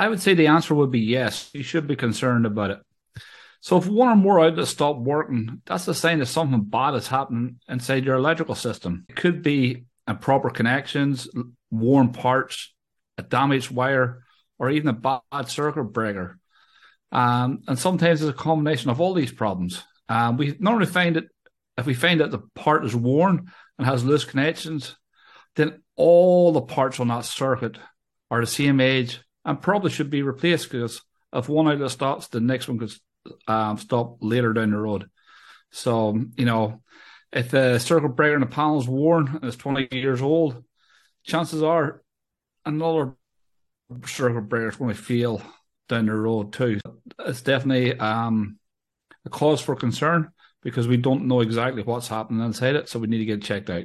I would say the answer would be yes. You should be concerned about it. So if one or more outlets stop working, that's a sign that something bad is happening inside your electrical system. It could be improper connections, worn parts, a damaged wire, or even a bad circuit breaker. Um, and sometimes it's a combination of all these problems. Um, we normally find that if we find that the part is worn and has loose connections, then all the parts on that circuit are the same age and probably should be replaced because if one outlet stops, the next one could um, stop later down the road. So, you know, if the circuit breaker in the panel is worn and it's 20 years old, chances are another circuit breaker is going to fail down the road too. It's definitely um, a cause for concern because we don't know exactly what's happening inside it, so we need to get checked out.